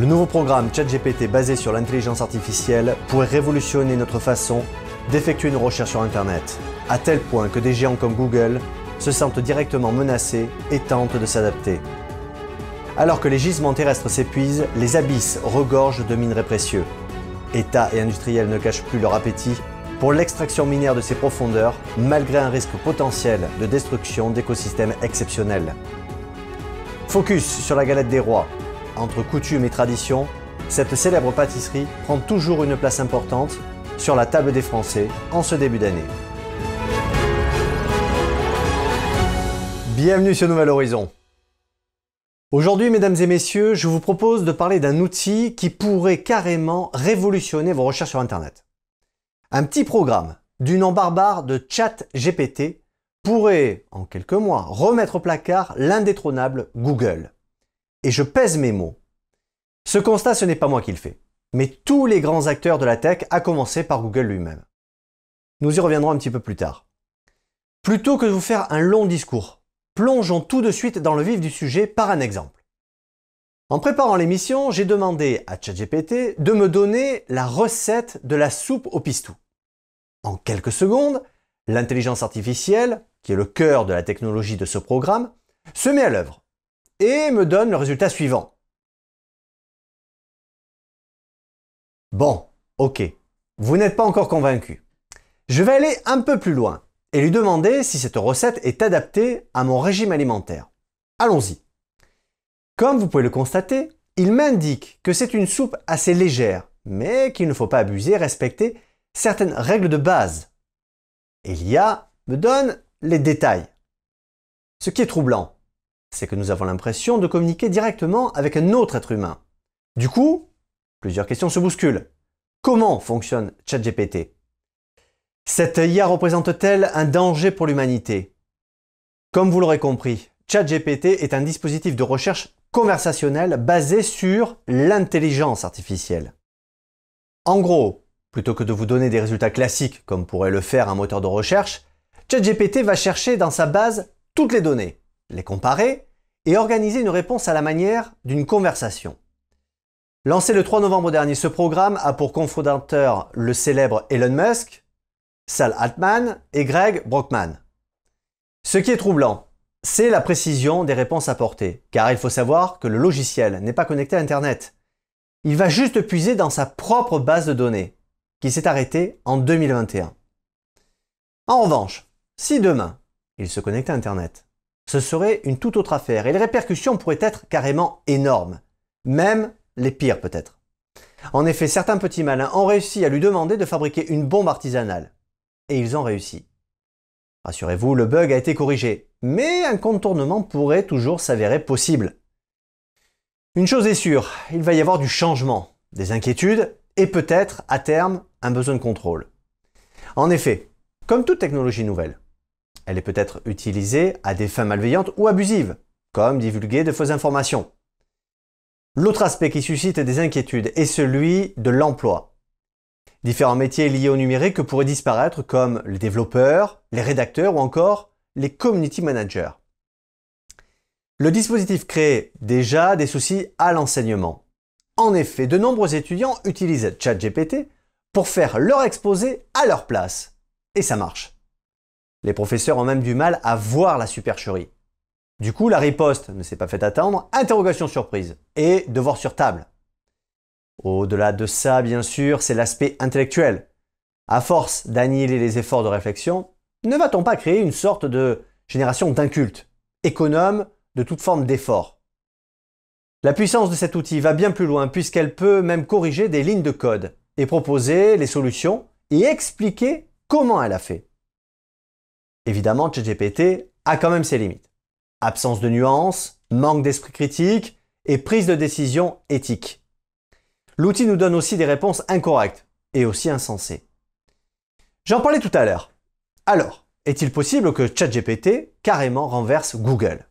Le nouveau programme ChatGPT basé sur l'intelligence artificielle pourrait révolutionner notre façon d'effectuer une recherche sur Internet, à tel point que des géants comme Google se sentent directement menacés et tentent de s'adapter. Alors que les gisements terrestres s'épuisent, les abysses regorgent de minerais précieux. États et industriels ne cachent plus leur appétit pour l'extraction minière de ces profondeurs, malgré un risque potentiel de destruction d'écosystèmes exceptionnels. Focus sur la galette des rois. Entre coutumes et traditions, cette célèbre pâtisserie prend toujours une place importante sur la table des Français en ce début d'année. Bienvenue sur Nouvel Horizon. Aujourd'hui, mesdames et messieurs, je vous propose de parler d'un outil qui pourrait carrément révolutionner vos recherches sur Internet. Un petit programme du nom barbare de ChatGPT pourrait, en quelques mois, remettre au placard l'indétrônable Google. Et je pèse mes mots. Ce constat, ce n'est pas moi qui le fais, mais tous les grands acteurs de la tech, à commencer par Google lui-même. Nous y reviendrons un petit peu plus tard. Plutôt que de vous faire un long discours, plongeons tout de suite dans le vif du sujet par un exemple. En préparant l'émission, j'ai demandé à ChatGPT de me donner la recette de la soupe au pistou. En quelques secondes, l'intelligence artificielle, qui est le cœur de la technologie de ce programme, se met à l'œuvre et me donne le résultat suivant. Bon, ok, vous n'êtes pas encore convaincu. Je vais aller un peu plus loin et lui demander si cette recette est adaptée à mon régime alimentaire. Allons-y. Comme vous pouvez le constater, il m'indique que c'est une soupe assez légère, mais qu'il ne faut pas abuser et respecter certaines règles de base. Elia me donne les détails. Ce qui est troublant, c'est que nous avons l'impression de communiquer directement avec un autre être humain. Du coup, plusieurs questions se bousculent. Comment fonctionne ChatGPT? Cette IA représente-t-elle un danger pour l'humanité? Comme vous l'aurez compris, ChatGPT est un dispositif de recherche conversationnelle basé sur l'intelligence artificielle. En gros, plutôt que de vous donner des résultats classiques comme pourrait le faire un moteur de recherche, ChatGPT va chercher dans sa base toutes les données, les comparer et organiser une réponse à la manière d'une conversation. Lancé le 3 novembre dernier, ce programme a pour cofondateur le célèbre Elon Musk, Sal Altman et Greg Brockman. Ce qui est troublant, c'est la précision des réponses apportées, car il faut savoir que le logiciel n'est pas connecté à Internet. Il va juste puiser dans sa propre base de données, qui s'est arrêtée en 2021. En revanche, si demain, il se connectait à Internet, ce serait une toute autre affaire et les répercussions pourraient être carrément énormes, même les pires peut-être. En effet, certains petits malins ont réussi à lui demander de fabriquer une bombe artisanale et ils ont réussi. Rassurez-vous, le bug a été corrigé, mais un contournement pourrait toujours s'avérer possible. Une chose est sûre, il va y avoir du changement, des inquiétudes et peut-être, à terme, un besoin de contrôle. En effet, comme toute technologie nouvelle, elle est peut-être utilisée à des fins malveillantes ou abusives, comme divulguer de fausses informations. L'autre aspect qui suscite des inquiétudes est celui de l'emploi. Différents métiers liés au numérique pourraient disparaître comme les développeurs, les rédacteurs ou encore les community managers. Le dispositif crée déjà des soucis à l'enseignement. En effet, de nombreux étudiants utilisent ChatGPT pour faire leur exposé à leur place. Et ça marche. Les professeurs ont même du mal à voir la supercherie. Du coup, la riposte ne s'est pas fait attendre, interrogation surprise et devoir sur table. Au-delà de ça, bien sûr, c'est l'aspect intellectuel. À force d'annihiler les efforts de réflexion, ne va-t-on pas créer une sorte de génération d'incultes, économe de toute forme d'effort? La puissance de cet outil va bien plus loin puisqu'elle peut même corriger des lignes de code et proposer les solutions et expliquer comment elle a fait. Évidemment, ChatGPT a quand même ses limites. Absence de nuances, manque d'esprit critique et prise de décision éthique. L'outil nous donne aussi des réponses incorrectes et aussi insensées. J'en parlais tout à l'heure. Alors, est-il possible que ChatGPT carrément renverse Google?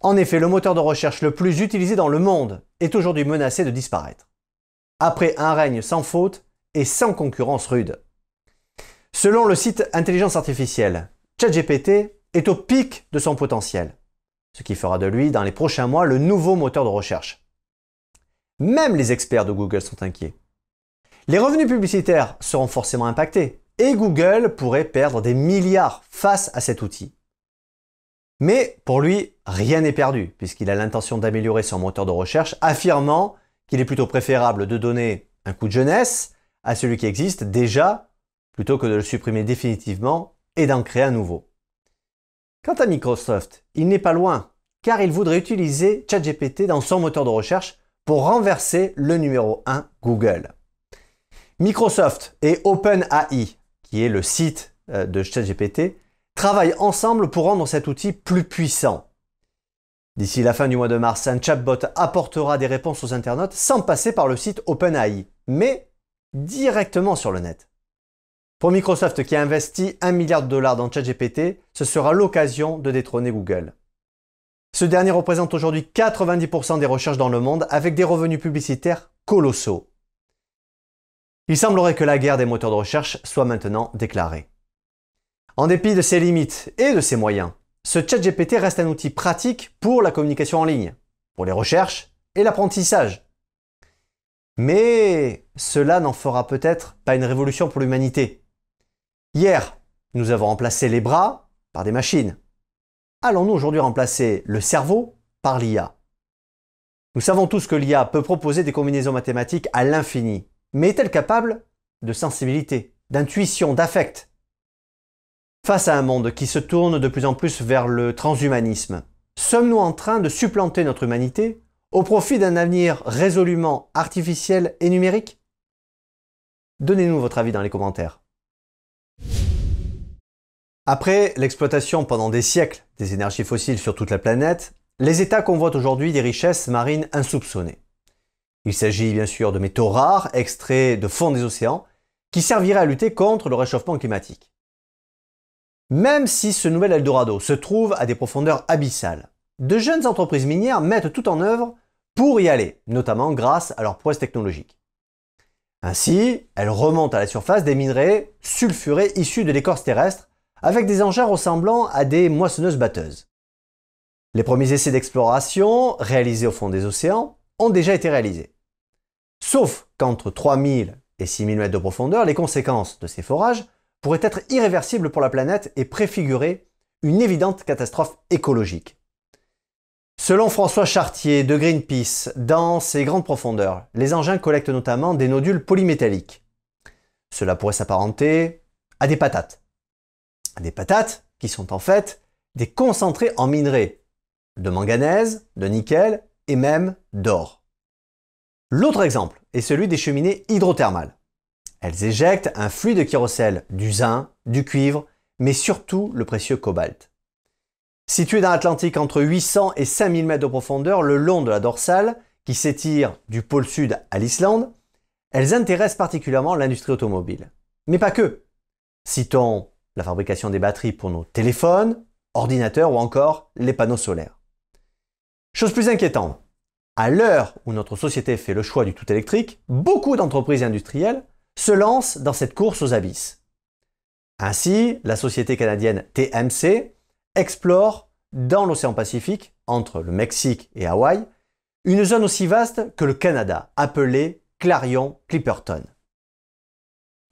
En effet, le moteur de recherche le plus utilisé dans le monde est aujourd'hui menacé de disparaître. Après un règne sans faute et sans concurrence rude. Selon le site Intelligence Artificielle, ChatGPT est au pic de son potentiel, ce qui fera de lui dans les prochains mois le nouveau moteur de recherche. Même les experts de Google sont inquiets. Les revenus publicitaires seront forcément impactés et Google pourrait perdre des milliards face à cet outil. Mais pour lui, rien n'est perdu, puisqu'il a l'intention d'améliorer son moteur de recherche, affirmant qu'il est plutôt préférable de donner un coup de jeunesse à celui qui existe déjà, plutôt que de le supprimer définitivement et d'en créer un nouveau. Quant à Microsoft, il n'est pas loin, car il voudrait utiliser ChatGPT dans son moteur de recherche pour renverser le numéro 1 Google. Microsoft et OpenAI, qui est le site euh, de ChatGPT, travaillent ensemble pour rendre cet outil plus puissant. D'ici la fin du mois de mars, un chatbot apportera des réponses aux internautes sans passer par le site OpenAI, mais directement sur le net. Pour Microsoft qui a investi 1 milliard de dollars dans ChatGPT, ce sera l'occasion de détrôner Google. Ce dernier représente aujourd'hui 90% des recherches dans le monde avec des revenus publicitaires colossaux. Il semblerait que la guerre des moteurs de recherche soit maintenant déclarée. En dépit de ses limites et de ses moyens, ce ChatGPT reste un outil pratique pour la communication en ligne, pour les recherches et l'apprentissage. Mais cela n'en fera peut-être pas une révolution pour l'humanité. Hier, nous avons remplacé les bras par des machines. Allons-nous aujourd'hui remplacer le cerveau par l'IA Nous savons tous que l'IA peut proposer des combinaisons mathématiques à l'infini, mais est-elle capable de sensibilité, d'intuition, d'affect? Face à un monde qui se tourne de plus en plus vers le transhumanisme, sommes-nous en train de supplanter notre humanité au profit d'un avenir résolument artificiel et numérique? Donnez-nous votre avis dans les commentaires. Après l'exploitation pendant des siècles des énergies fossiles sur toute la planète, les États convoitent aujourd'hui des richesses marines insoupçonnées. Il s'agit bien sûr de métaux rares extraits de fond des océans qui serviraient à lutter contre le réchauffement climatique. Même si ce nouvel Eldorado se trouve à des profondeurs abyssales, de jeunes entreprises minières mettent tout en œuvre pour y aller, notamment grâce à leurs prouesses technologiques. Ainsi, elles remontent à la surface des minerais sulfurés issus de l'écorce terrestre avec des engins ressemblant à des moissonneuses-batteuses. Les premiers essais d'exploration réalisés au fond des océans ont déjà été réalisés. Sauf qu'entre 3000 et 6000 mètres de profondeur, les conséquences de ces forages pourraient être irréversibles pour la planète et préfigurer une évidente catastrophe écologique. Selon François Chartier de Greenpeace, dans ces grandes profondeurs, les engins collectent notamment des nodules polymétalliques. Cela pourrait s'apparenter à des patates. Des patates qui sont en fait des concentrés en minerais de manganèse, de nickel et même d'or. L'autre exemple est celui des cheminées hydrothermales. Elles éjectent un fluide qui recèle du zinc, du cuivre, mais surtout le précieux cobalt. Situées dans l'Atlantique entre 800 et 5000 mètres de profondeur le long de la dorsale, qui s'étire du pôle sud à l'Islande, elles intéressent particulièrement l'industrie automobile. Mais pas que. Citons la fabrication des batteries pour nos téléphones, ordinateurs ou encore les panneaux solaires. Chose plus inquiétante, à l'heure où notre société fait le choix du tout électrique, beaucoup d'entreprises industrielles se lancent dans cette course aux abysses. Ainsi, la société canadienne TMC explore dans l'océan Pacifique, entre le Mexique et Hawaï, une zone aussi vaste que le Canada, appelée Clarion Clipperton.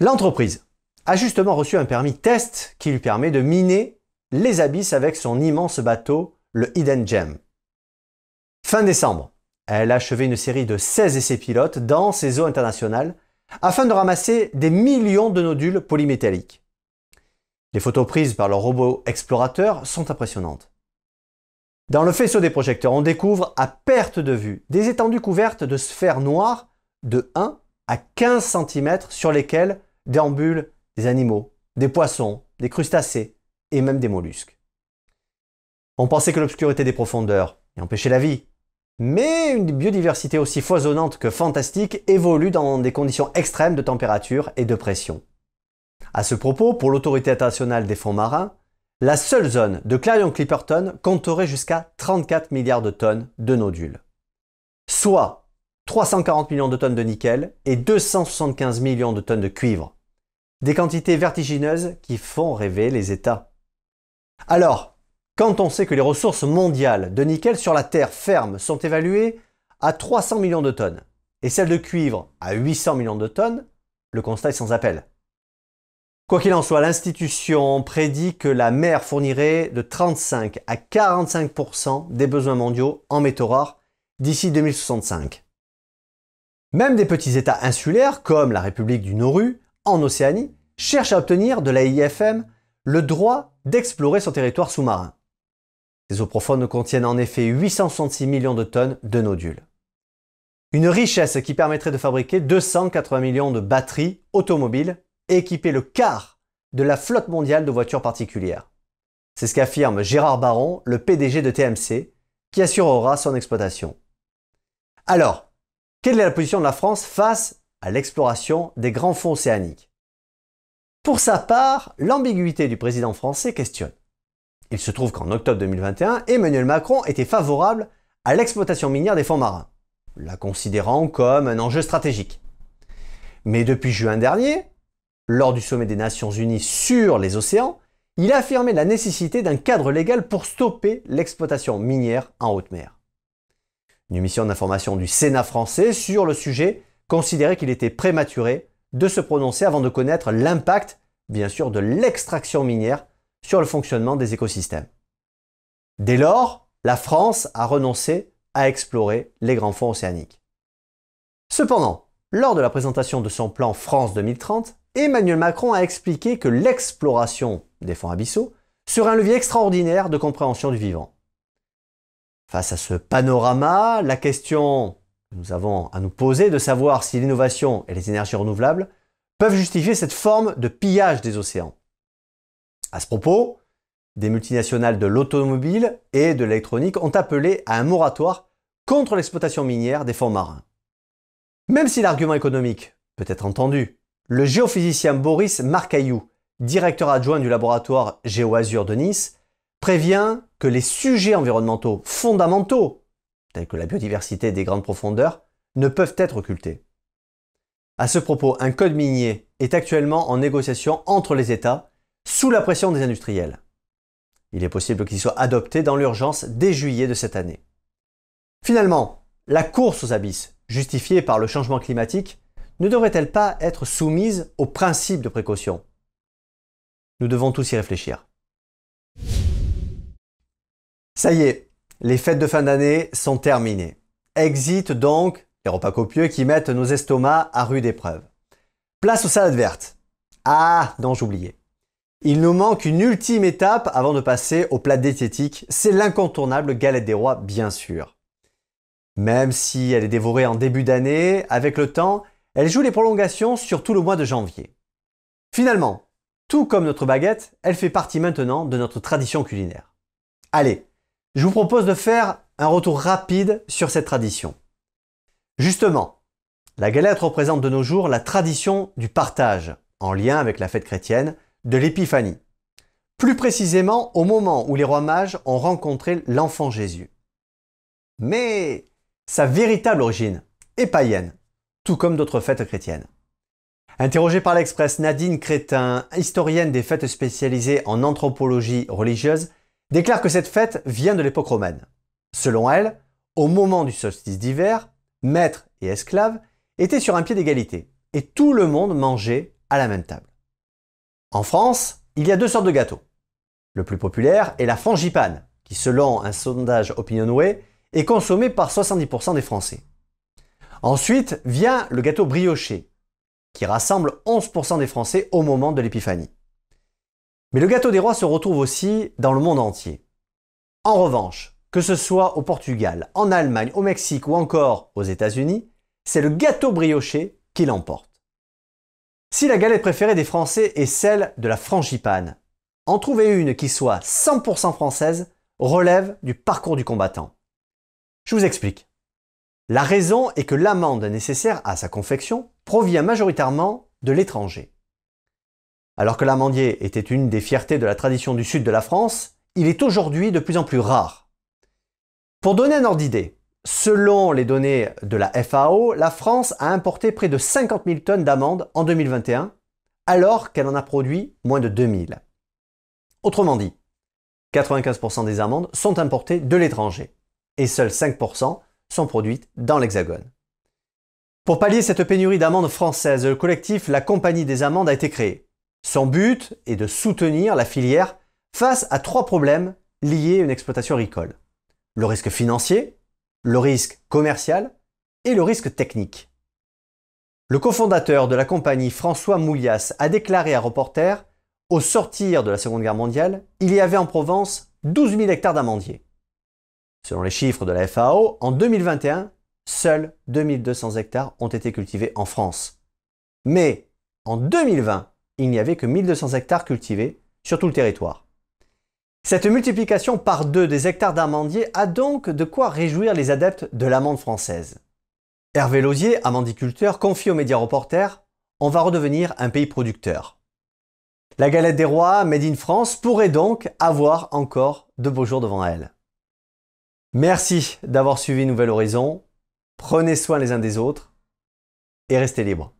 L'entreprise a justement reçu un permis test qui lui permet de miner les abysses avec son immense bateau, le Hidden Gem. Fin décembre, elle a achevé une série de 16 essais pilotes dans ses eaux internationales afin de ramasser des millions de nodules polymétalliques. Les photos prises par le robot explorateur sont impressionnantes. Dans le faisceau des projecteurs, on découvre à perte de vue des étendues couvertes de sphères noires de 1 à 15 cm sur lesquelles déambulent des animaux, des poissons, des crustacés et même des mollusques. On pensait que l'obscurité des profondeurs empêchait la vie, mais une biodiversité aussi foisonnante que fantastique évolue dans des conditions extrêmes de température et de pression. À ce propos, pour l'autorité internationale des fonds marins, la seule zone de Clarion-Clipperton compterait jusqu'à 34 milliards de tonnes de nodules, soit 340 millions de tonnes de nickel et 275 millions de tonnes de cuivre. Des quantités vertigineuses qui font rêver les États. Alors, quand on sait que les ressources mondiales de nickel sur la Terre ferme sont évaluées à 300 millions de tonnes, et celle de cuivre à 800 millions de tonnes, le constat est sans appel. Quoi qu'il en soit, l'institution prédit que la mer fournirait de 35 à 45% des besoins mondiaux en métaux rares d'ici 2065. Même des petits États insulaires, comme la République du Nauru, en Océanie, cherchent à obtenir de la IFM le droit d'explorer son territoire sous-marin. Les eaux profondes contiennent en effet 866 millions de tonnes de nodules. Une richesse qui permettrait de fabriquer 280 millions de batteries automobiles et équiper le quart de la flotte mondiale de voitures particulières. C'est ce qu'affirme Gérard Baron, le PDG de TMC, qui assurera son exploitation. Alors, quelle est la position de la France face à l'exploration des grands fonds océaniques Pour sa part, l'ambiguïté du président français questionne. Il se trouve qu'en octobre 2021, Emmanuel Macron était favorable à l'exploitation minière des fonds marins la considérant comme un enjeu stratégique. Mais depuis juin dernier, lors du sommet des Nations Unies sur les océans, il a affirmé la nécessité d'un cadre légal pour stopper l'exploitation minière en haute mer. Une mission d'information du Sénat français sur le sujet considérait qu'il était prématuré de se prononcer avant de connaître l'impact, bien sûr, de l'extraction minière sur le fonctionnement des écosystèmes. Dès lors, la France a renoncé à explorer les grands fonds océaniques. Cependant, lors de la présentation de son plan France 2030, Emmanuel Macron a expliqué que l'exploration des fonds abyssaux serait un levier extraordinaire de compréhension du vivant. Face à ce panorama, la question que nous avons à nous poser de savoir si l'innovation et les énergies renouvelables peuvent justifier cette forme de pillage des océans. À ce propos, des multinationales de l'automobile et de l'électronique ont appelé à un moratoire contre l'exploitation minière des fonds marins. Même si l'argument économique peut être entendu, le géophysicien Boris Marcaillou, directeur adjoint du laboratoire GeoAzur de Nice, prévient que les sujets environnementaux fondamentaux, tels que la biodiversité des grandes profondeurs, ne peuvent être occultés. À ce propos, un code minier est actuellement en négociation entre les États sous la pression des industriels. Il est possible qu'il soit adopté dans l'urgence dès juillet de cette année. Finalement, la course aux abysses, justifiée par le changement climatique, ne devrait-elle pas être soumise au principe de précaution? Nous devons tous y réfléchir. Ça y est, les fêtes de fin d'année sont terminées. Exit donc les repas copieux qui mettent nos estomacs à rude épreuve. Place aux salades vertes. Ah, non, j'oubliais. Il nous manque une ultime étape avant de passer au plat diététique, c'est l'incontournable galette des rois, bien sûr. Même si elle est dévorée en début d'année, avec le temps, elle joue les prolongations sur tout le mois de janvier. Finalement, tout comme notre baguette, elle fait partie maintenant de notre tradition culinaire. Allez, je vous propose de faire un retour rapide sur cette tradition. Justement, la galette représente de nos jours la tradition du partage, en lien avec la fête chrétienne de l'Épiphanie. Plus précisément au moment où les rois mages ont rencontré l'enfant Jésus. Mais sa véritable origine est païenne, tout comme d'autres fêtes chrétiennes. Interrogée par l'Express, Nadine Crétin, historienne des fêtes spécialisées en anthropologie religieuse, déclare que cette fête vient de l'époque romaine. Selon elle, au moment du solstice d'hiver, maîtres et esclaves étaient sur un pied d'égalité, et tout le monde mangeait à la même table. En France, il y a deux sortes de gâteaux. Le plus populaire est la frangipane, qui selon un sondage Opinionway est consommé par 70% des Français. Ensuite vient le gâteau brioché, qui rassemble 11% des Français au moment de l'épiphanie. Mais le gâteau des rois se retrouve aussi dans le monde entier. En revanche, que ce soit au Portugal, en Allemagne, au Mexique ou encore aux États-Unis, c'est le gâteau brioché qui l'emporte. Si la galette préférée des Français est celle de la frangipane, en trouver une qui soit 100% française relève du parcours du combattant. Je vous explique. La raison est que l'amande nécessaire à sa confection provient majoritairement de l'étranger. Alors que l'amandier était une des fiertés de la tradition du sud de la France, il est aujourd'hui de plus en plus rare. Pour donner un ordre d'idée, selon les données de la FAO, la France a importé près de 50 000 tonnes d'amandes en 2021, alors qu'elle en a produit moins de 2000. Autrement dit, 95% des amandes sont importées de l'étranger et seuls 5% sont produites dans l'Hexagone. Pour pallier cette pénurie d'amandes françaises, le collectif La Compagnie des amandes a été créé. Son but est de soutenir la filière face à trois problèmes liés à une exploitation agricole. Le risque financier, le risque commercial et le risque technique. Le cofondateur de la compagnie François Moulias a déclaré à Reporter Au sortir de la Seconde Guerre mondiale, il y avait en Provence 12 000 hectares d'amandiers. Selon les chiffres de la FAO, en 2021, seuls 2200 hectares ont été cultivés en France. Mais en 2020, il n'y avait que 1200 hectares cultivés sur tout le territoire. Cette multiplication par deux des hectares d'amandiers a donc de quoi réjouir les adeptes de l'amande française. Hervé Lausier, amandiculteur, confie aux médias reporters On va redevenir un pays producteur. La galette des rois, Made in France, pourrait donc avoir encore de beaux jours devant elle. Merci d'avoir suivi Nouvel Horizon. Prenez soin les uns des autres et restez libres.